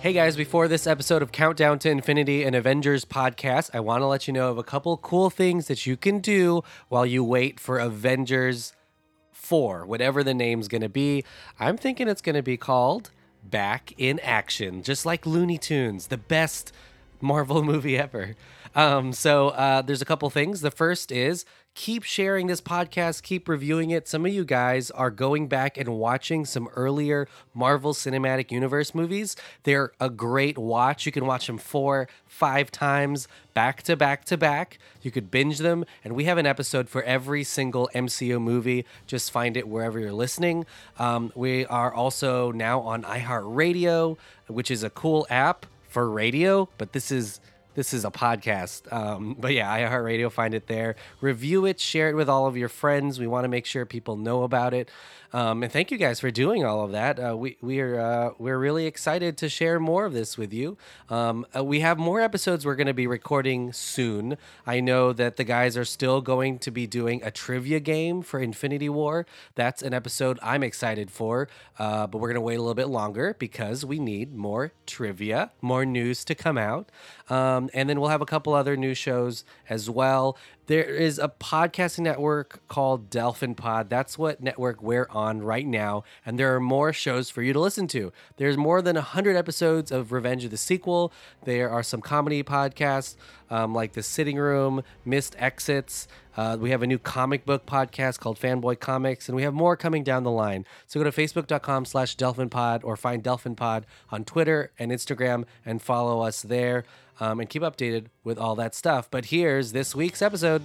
Hey guys, before this episode of Countdown to Infinity and Avengers podcast, I want to let you know of a couple cool things that you can do while you wait for Avengers 4, whatever the name's going to be. I'm thinking it's going to be called Back in Action, just like Looney Tunes, the best Marvel movie ever. Um, so uh, there's a couple things. The first is keep sharing this podcast, keep reviewing it. Some of you guys are going back and watching some earlier Marvel Cinematic Universe movies. They're a great watch. You can watch them four, five times back to back to back. You could binge them, and we have an episode for every single MCU movie. Just find it wherever you're listening. Um, we are also now on iHeartRadio, which is a cool app for radio, but this is this is a podcast. Um, but yeah, iHeartRadio, find it there. Review it, share it with all of your friends. We want to make sure people know about it. Um, and thank you guys for doing all of that. Uh, we we are uh, we're really excited to share more of this with you. Um, uh, we have more episodes we're going to be recording soon. I know that the guys are still going to be doing a trivia game for Infinity War. That's an episode I'm excited for, uh, but we're going to wait a little bit longer because we need more trivia, more news to come out, um, and then we'll have a couple other new shows as well. There is a podcasting network called Delfin Pod. That's what network we're on right now. And there are more shows for you to listen to. There's more than 100 episodes of Revenge of the Sequel. There are some comedy podcasts um, like The Sitting Room, Missed Exits. Uh, we have a new comic book podcast called Fanboy Comics, and we have more coming down the line. So go to facebook.com slash delfinpod or find Delfin Pod on Twitter and Instagram and follow us there um, and keep updated with all that stuff. But here's this week's episode.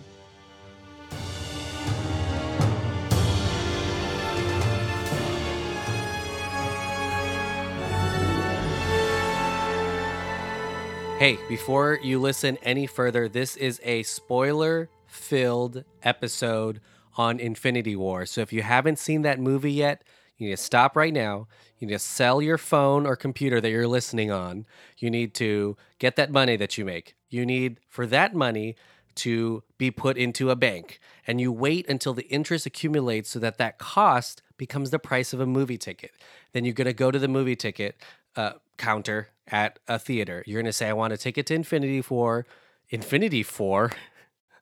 Hey, before you listen any further, this is a spoiler filled episode on Infinity War. So if you haven't seen that movie yet, you need to stop right now. You need to sell your phone or computer that you're listening on. You need to get that money that you make. You need for that money to be put into a bank. And you wait until the interest accumulates so that that cost becomes the price of a movie ticket. Then you're going to go to the movie ticket uh, counter at a theater. You're going to say, I want a ticket to Infinity for Infinity 4.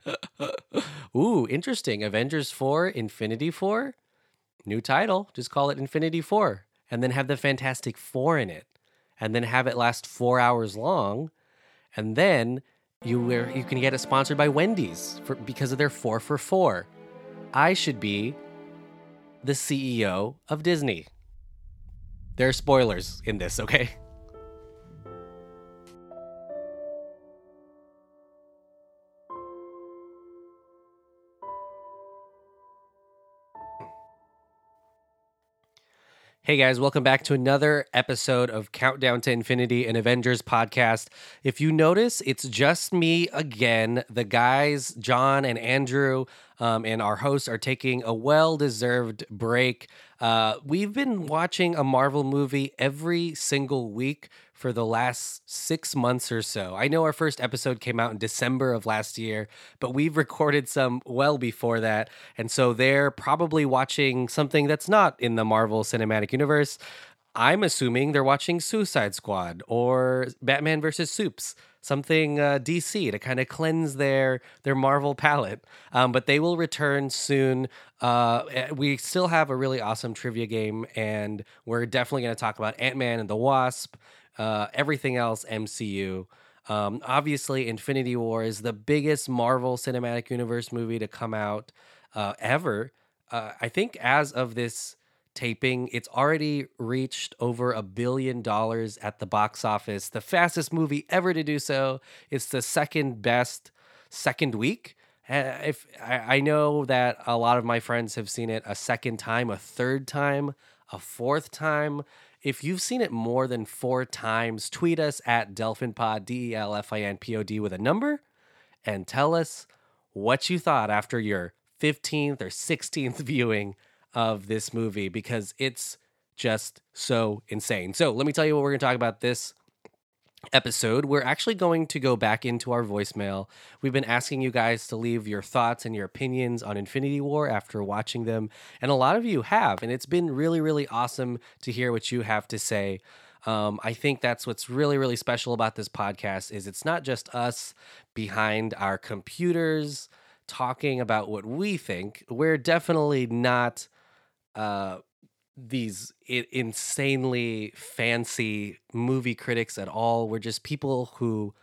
Ooh, interesting. Avengers 4, Infinity 4. New title. Just call it Infinity 4. And then have the Fantastic Four in it. And then have it last four hours long. And then you you can get it sponsored by Wendy's for because of their four for four. I should be the CEO of Disney. There are spoilers in this, okay? Hey guys, welcome back to another episode of Countdown to Infinity and Avengers podcast. If you notice, it's just me again. The guys, John and Andrew, um, and our hosts are taking a well deserved break. Uh, we've been watching a Marvel movie every single week for the last six months or so. I know our first episode came out in December of last year, but we've recorded some well before that. And so they're probably watching something that's not in the Marvel Cinematic Universe. I'm assuming they're watching Suicide Squad or Batman versus Supes, something uh, DC to kind of cleanse their their Marvel palette. Um, but they will return soon. Uh, eh, we still have a really awesome trivia game, and we're definitely going to talk about Ant Man and the Wasp uh, everything else MCU. Um, obviously, Infinity War is the biggest Marvel Cinematic Universe movie to come out uh, ever. Uh, I think as of this taping, it's already reached over a billion dollars at the box office, the fastest movie ever to do so. It's the second best second week. Uh, if I, I know that a lot of my friends have seen it a second time, a third time, a fourth time. If you've seen it more than four times, tweet us at DelfinPod, D E L F I N P O D with a number, and tell us what you thought after your 15th or 16th viewing of this movie because it's just so insane. So, let me tell you what we're going to talk about this episode, we're actually going to go back into our voicemail. We've been asking you guys to leave your thoughts and your opinions on Infinity War after watching them, and a lot of you have, and it's been really, really awesome to hear what you have to say. Um, I think that's what's really, really special about this podcast is it's not just us behind our computers talking about what we think. We're definitely not uh, these I- insanely fancy movie critics at all. We're just people who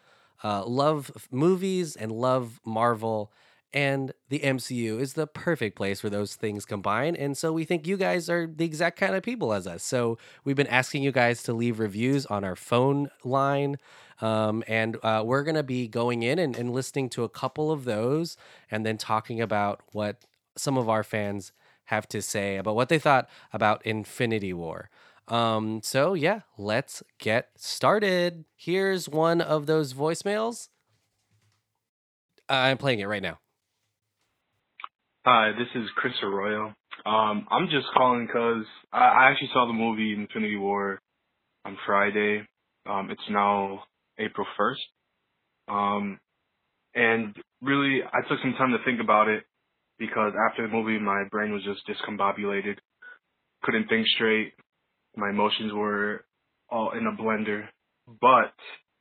uh, love movies and love Marvel. And the MCU is the perfect place where those things combine. And so we think you guys are the exact kind of people as us. So we've been asking you guys to leave reviews on our phone line. Um, and uh, we're going to be going in and, and listening to a couple of those and then talking about what some of our fans have to say about what they thought about Infinity War. Um, so yeah, let's get started. Here's one of those voicemails. I'm playing it right now. Hi, this is Chris Arroyo. Um, I'm just calling because I, I actually saw the movie Infinity War on Friday. Um, it's now April 1st. Um, and really, I took some time to think about it because after the movie, my brain was just discombobulated. Couldn't think straight. My emotions were all in a blender. But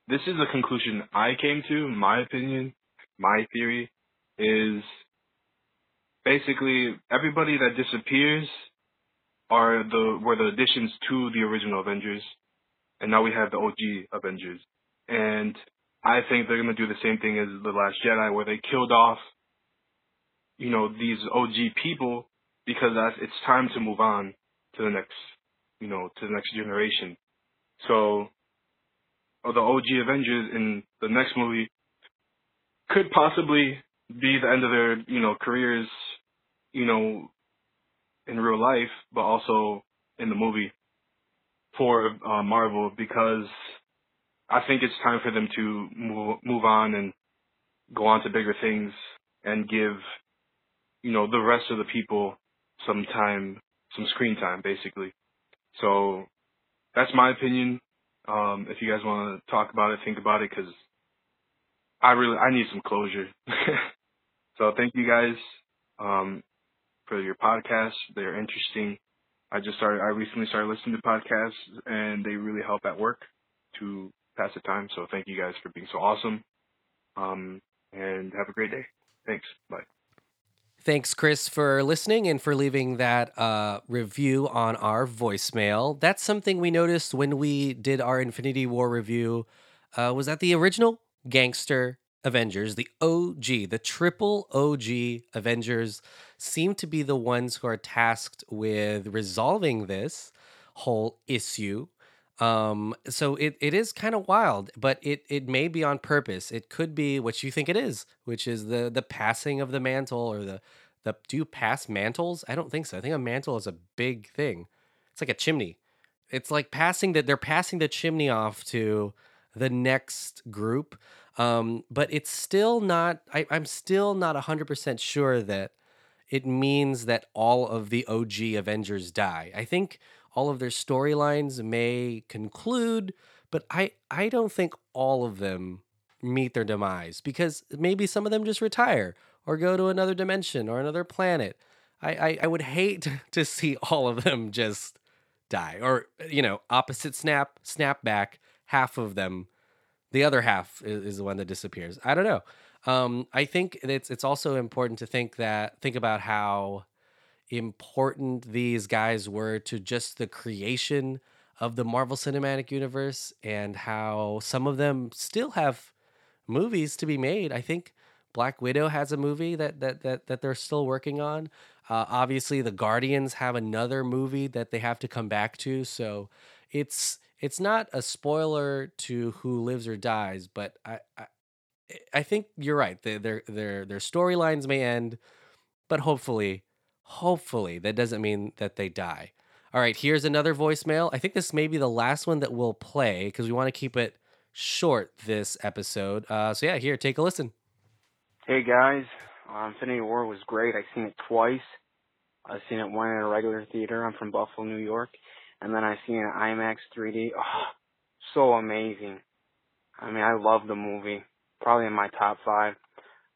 this is the conclusion I came to. My opinion, my theory is basically everybody that disappears are the were the additions to the original Avengers, and now we have the OG Avengers. And I think they're gonna do the same thing as the Last Jedi, where they killed off, you know, these OG people because that's, it's time to move on to the next, you know, to the next generation. So, the OG Avengers in the next movie could possibly be the end of their, you know, careers, you know, in real life, but also in the movie for uh, Marvel because I think it's time for them to move move on and go on to bigger things and give, you know, the rest of the people some time, some screen time, basically. So that's my opinion. Um, if you guys want to talk about it, think about it, because I really I need some closure. so thank you guys um, for your podcasts. They're interesting. I just started. I recently started listening to podcasts, and they really help at work to pass the time. So thank you guys for being so awesome. Um, and have a great day. Thanks. Bye. Thanks, Chris, for listening and for leaving that uh, review on our voicemail. That's something we noticed when we did our Infinity War review. Uh, was that the original gangster Avengers, the OG, the triple OG Avengers, seem to be the ones who are tasked with resolving this whole issue. Um, so it, it is kind of wild, but it, it may be on purpose. It could be what you think it is, which is the the passing of the mantle or the the do you pass mantles? I don't think so. I think a mantle is a big thing. It's like a chimney. It's like passing that they're passing the chimney off to the next group. Um, but it's still not I, I'm still not hundred percent sure that it means that all of the OG Avengers die. I think all of their storylines may conclude, but I I don't think all of them meet their demise because maybe some of them just retire or go to another dimension or another planet. I I, I would hate to see all of them just die or you know opposite snap snap back half of them the other half is, is the one that disappears i don't know um, i think it's it's also important to think that think about how important these guys were to just the creation of the Marvel Cinematic Universe and how some of them still have movies to be made. I think Black Widow has a movie that that that, that they're still working on. Uh, obviously, the Guardians have another movie that they have to come back to. So it's it's not a spoiler to who lives or dies, but I I, I think you're right. Their their their, their storylines may end, but hopefully Hopefully, that doesn't mean that they die. All right, here's another voicemail. I think this may be the last one that we'll play because we want to keep it short this episode. Uh, so, yeah, here, take a listen. Hey, guys. Uh, Infinity War was great. I've seen it twice. I've seen it one in a regular theater. I'm from Buffalo, New York. And then I've seen it IMAX 3D. Oh, so amazing. I mean, I love the movie. Probably in my top five.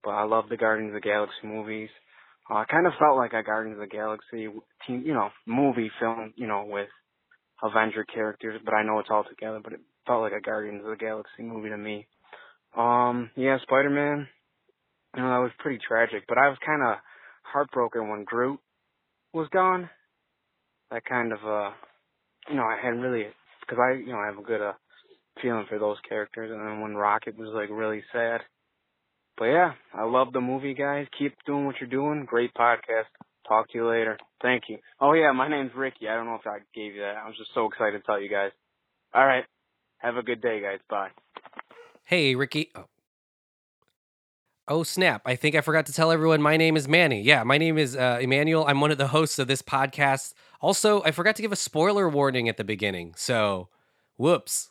But I love the Guardians of the Galaxy movies. Uh, kind of felt like a Guardians of the Galaxy team, you know, movie film, you know, with Avenger characters, but I know it's all together. But it felt like a Guardians of the Galaxy movie to me. Um, yeah, Spider Man. You know that was pretty tragic, but I was kind of heartbroken when Groot was gone. That kind of uh, you know, I hadn't really because I you know I have a good uh feeling for those characters, and then when Rocket was like really sad. But yeah, I love the movie, guys. Keep doing what you're doing. Great podcast. Talk to you later. Thank you. Oh yeah, my name's Ricky. I don't know if I gave you that. I was just so excited to tell you guys. All right. Have a good day, guys. Bye. Hey, Ricky. Oh. oh. snap. I think I forgot to tell everyone my name is Manny. Yeah, my name is uh, Emmanuel. I'm one of the hosts of this podcast. Also, I forgot to give a spoiler warning at the beginning. So, whoops.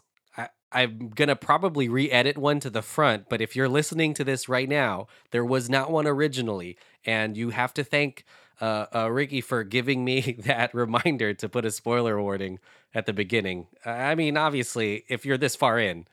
I'm gonna probably re-edit one to the front, but if you're listening to this right now, there was not one originally, and you have to thank uh, uh, Ricky for giving me that reminder to put a spoiler warning at the beginning. I mean, obviously, if you're this far in,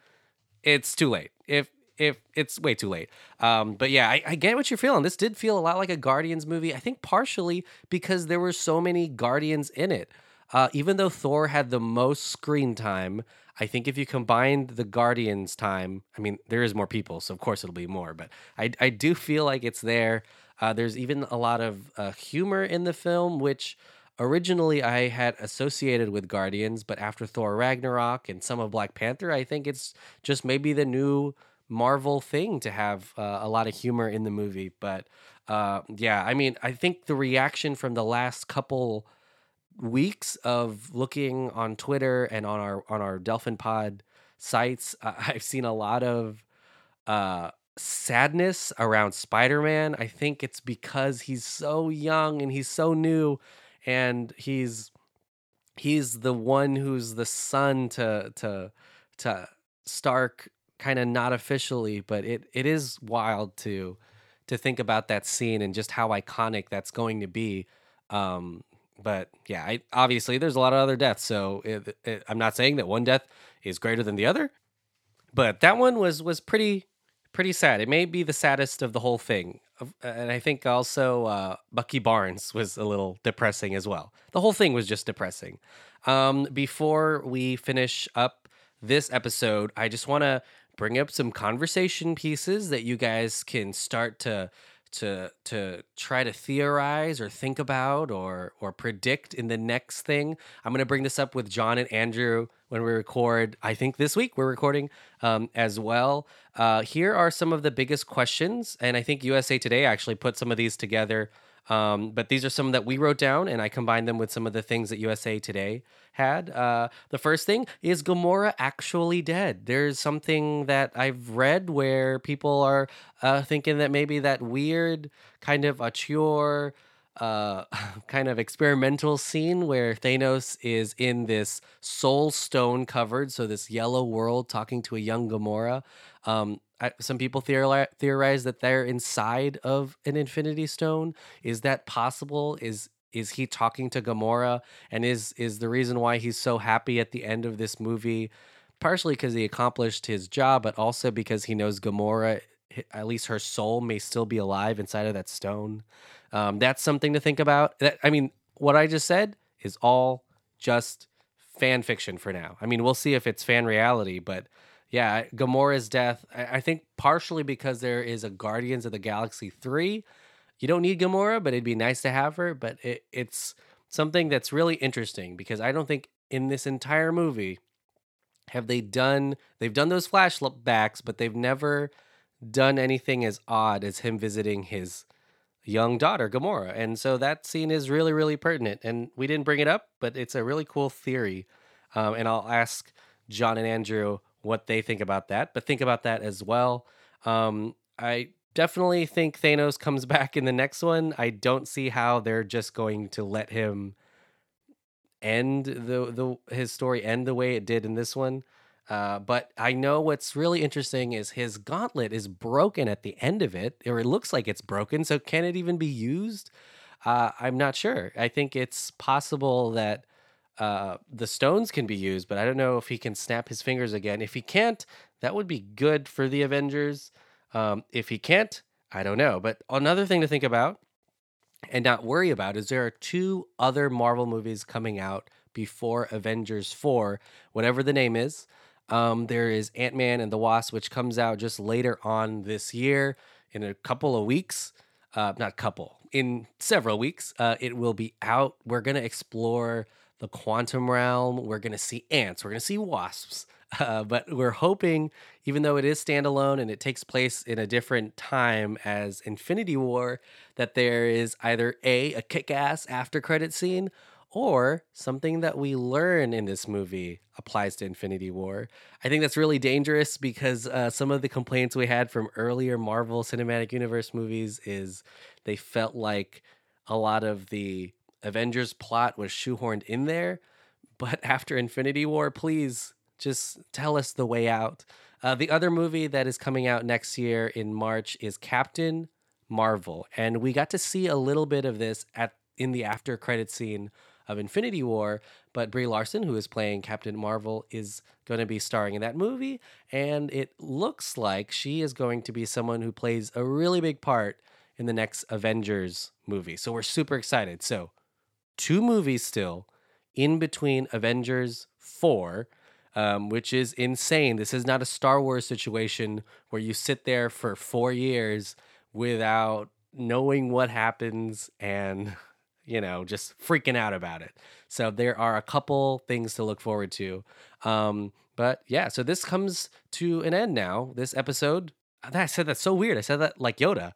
it's too late. If if it's way too late. Um, but yeah, I, I, get what you're feeling. This did feel a lot like a Guardians movie. I think partially because there were so many Guardians in it. Uh, even though Thor had the most screen time, I think if you combined the Guardians time, I mean, there is more people, so of course it'll be more, but I, I do feel like it's there. Uh, there's even a lot of uh, humor in the film, which originally I had associated with Guardians, but after Thor Ragnarok and some of Black Panther, I think it's just maybe the new Marvel thing to have uh, a lot of humor in the movie. But uh, yeah, I mean, I think the reaction from the last couple weeks of looking on Twitter and on our on our Delfin Pod sites, uh, I've seen a lot of uh, sadness around Spider-Man. I think it's because he's so young and he's so new, and he's he's the one who's the son to to to Stark, kind of not officially, but it it is wild to to think about that scene and just how iconic that's going to be. Um, but yeah, I, obviously there's a lot of other deaths. So it, it, I'm not saying that one death is greater than the other, but that one was was pretty pretty sad. It may be the saddest of the whole thing, and I think also uh, Bucky Barnes was a little depressing as well. The whole thing was just depressing. Um, before we finish up this episode, I just want to bring up some conversation pieces that you guys can start to to to try to theorize or think about or or predict in the next thing. I'm going to bring this up with John and Andrew when we record. I think this week we're recording um, as well. Uh, here are some of the biggest questions, and I think USA Today actually put some of these together um, but these are some that we wrote down, and I combined them with some of the things that USA Today had. Uh, the first thing is Gamora actually dead? There's something that I've read where people are uh, thinking that maybe that weird kind of Auteur uh, kind of experimental scene where Thanos is in this soul stone covered, so this yellow world talking to a young Gamora. Um, I, some people theorize, theorize that they're inside of an Infinity Stone. Is that possible? Is is he talking to Gamora? And is is the reason why he's so happy at the end of this movie partially because he accomplished his job, but also because he knows Gamora, at least her soul, may still be alive inside of that stone. Um, that's something to think about. That, I mean, what I just said is all just fan fiction for now. I mean, we'll see if it's fan reality, but yeah, Gamora's death, I, I think partially because there is a Guardians of the Galaxy 3. You don't need Gamora, but it'd be nice to have her. But it, it's something that's really interesting because I don't think in this entire movie have they done, they've done those flashbacks, but they've never done anything as odd as him visiting his young daughter, Gamora. And so that scene is really, really pertinent. And we didn't bring it up, but it's a really cool theory. Um, and I'll ask John and Andrew what they think about that, but think about that as well. Um, I definitely think Thanos comes back in the next one. I don't see how they're just going to let him end the the his story end the way it did in this one. Uh, but I know what's really interesting is his gauntlet is broken at the end of it, or it looks like it's broken. So can it even be used? Uh, I'm not sure. I think it's possible that uh, the stones can be used, but I don't know if he can snap his fingers again. If he can't, that would be good for the Avengers. Um, if he can't, I don't know. But another thing to think about and not worry about is there are two other Marvel movies coming out before Avengers 4, whatever the name is. Um, there is Ant Man and the Wasp, which comes out just later on this year in a couple of weeks. Uh, not couple, in several weeks. Uh, it will be out. We're going to explore the quantum realm. We're going to see ants. We're going to see wasps. Uh, but we're hoping, even though it is standalone and it takes place in a different time as Infinity War, that there is either A, a kick ass after credit scene, or something that we learn in this movie applies to Infinity War. I think that's really dangerous because uh, some of the complaints we had from earlier Marvel Cinematic Universe movies is they felt like a lot of the Avengers plot was shoehorned in there. But after Infinity War, please just tell us the way out. Uh, the other movie that is coming out next year in March is Captain Marvel, and we got to see a little bit of this at in the after credit scene of Infinity War. But Brie Larson, who is playing Captain Marvel, is going to be starring in that movie, and it looks like she is going to be someone who plays a really big part in the next Avengers movie. So we're super excited. So two movies still in between Avengers 4, um, which is insane. This is not a Star Wars situation where you sit there for four years without knowing what happens and, you know, just freaking out about it. So there are a couple things to look forward to. Um, but yeah, so this comes to an end now. This episode, I said that's so weird. I said that like Yoda.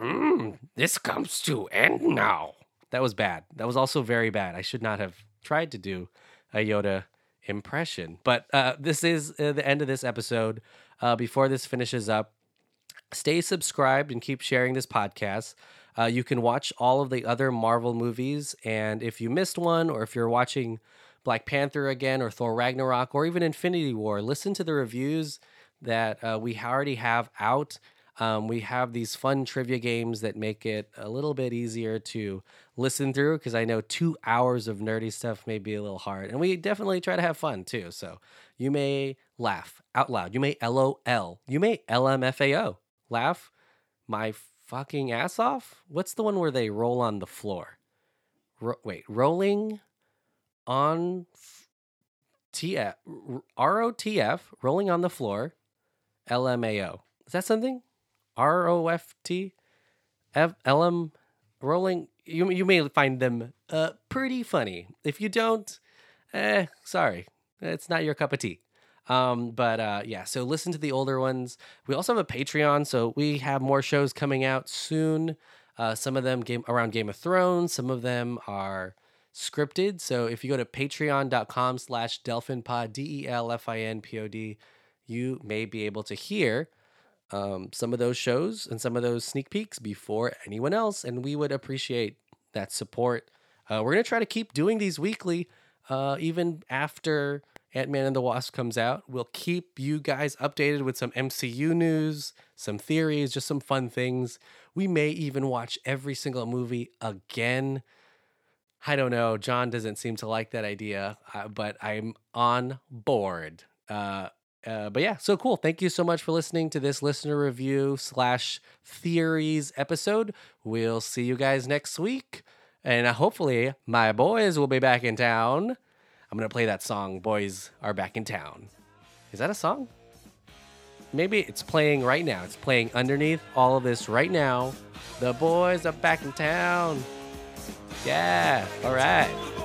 Mm, this comes to end now. That was bad. That was also very bad. I should not have tried to do a Yoda impression. But uh, this is uh, the end of this episode. Uh, before this finishes up, stay subscribed and keep sharing this podcast. Uh, you can watch all of the other Marvel movies. And if you missed one, or if you're watching Black Panther again, or Thor Ragnarok, or even Infinity War, listen to the reviews that uh, we already have out. Um, we have these fun trivia games that make it a little bit easier to listen through because I know two hours of nerdy stuff may be a little hard. And we definitely try to have fun too. So you may laugh out loud. You may LOL. You may LMFAO. Laugh my fucking ass off. What's the one where they roll on the floor? Ro- wait, rolling on f- TF, ROTF, rolling on the floor, LMAO. Is that something? R O F T F L M rolling. You you may find them uh pretty funny. If you don't, eh, sorry, it's not your cup of tea. Um, but uh, yeah, so listen to the older ones. We also have a Patreon, so we have more shows coming out soon. Uh, some of them game around Game of Thrones. Some of them are scripted. So if you go to patreon.com slash delfinpod, D-E-L-F-I-N-P-O-D, you may be able to hear um, some of those shows and some of those sneak peeks before anyone else. And we would appreciate that support. Uh, we're going to try to keep doing these weekly, uh, even after Ant Man and the Wasp comes out. We'll keep you guys updated with some MCU news, some theories, just some fun things. We may even watch every single movie again. I don't know. John doesn't seem to like that idea, uh, but I'm on board. Uh, uh, but yeah, so cool. Thank you so much for listening to this listener review slash theories episode. We'll see you guys next week. And uh, hopefully, my boys will be back in town. I'm to play that song, Boys Are Back in Town. Is that a song? Maybe it's playing right now. It's playing underneath all of this right now. The boys are back in town. Yeah, all right.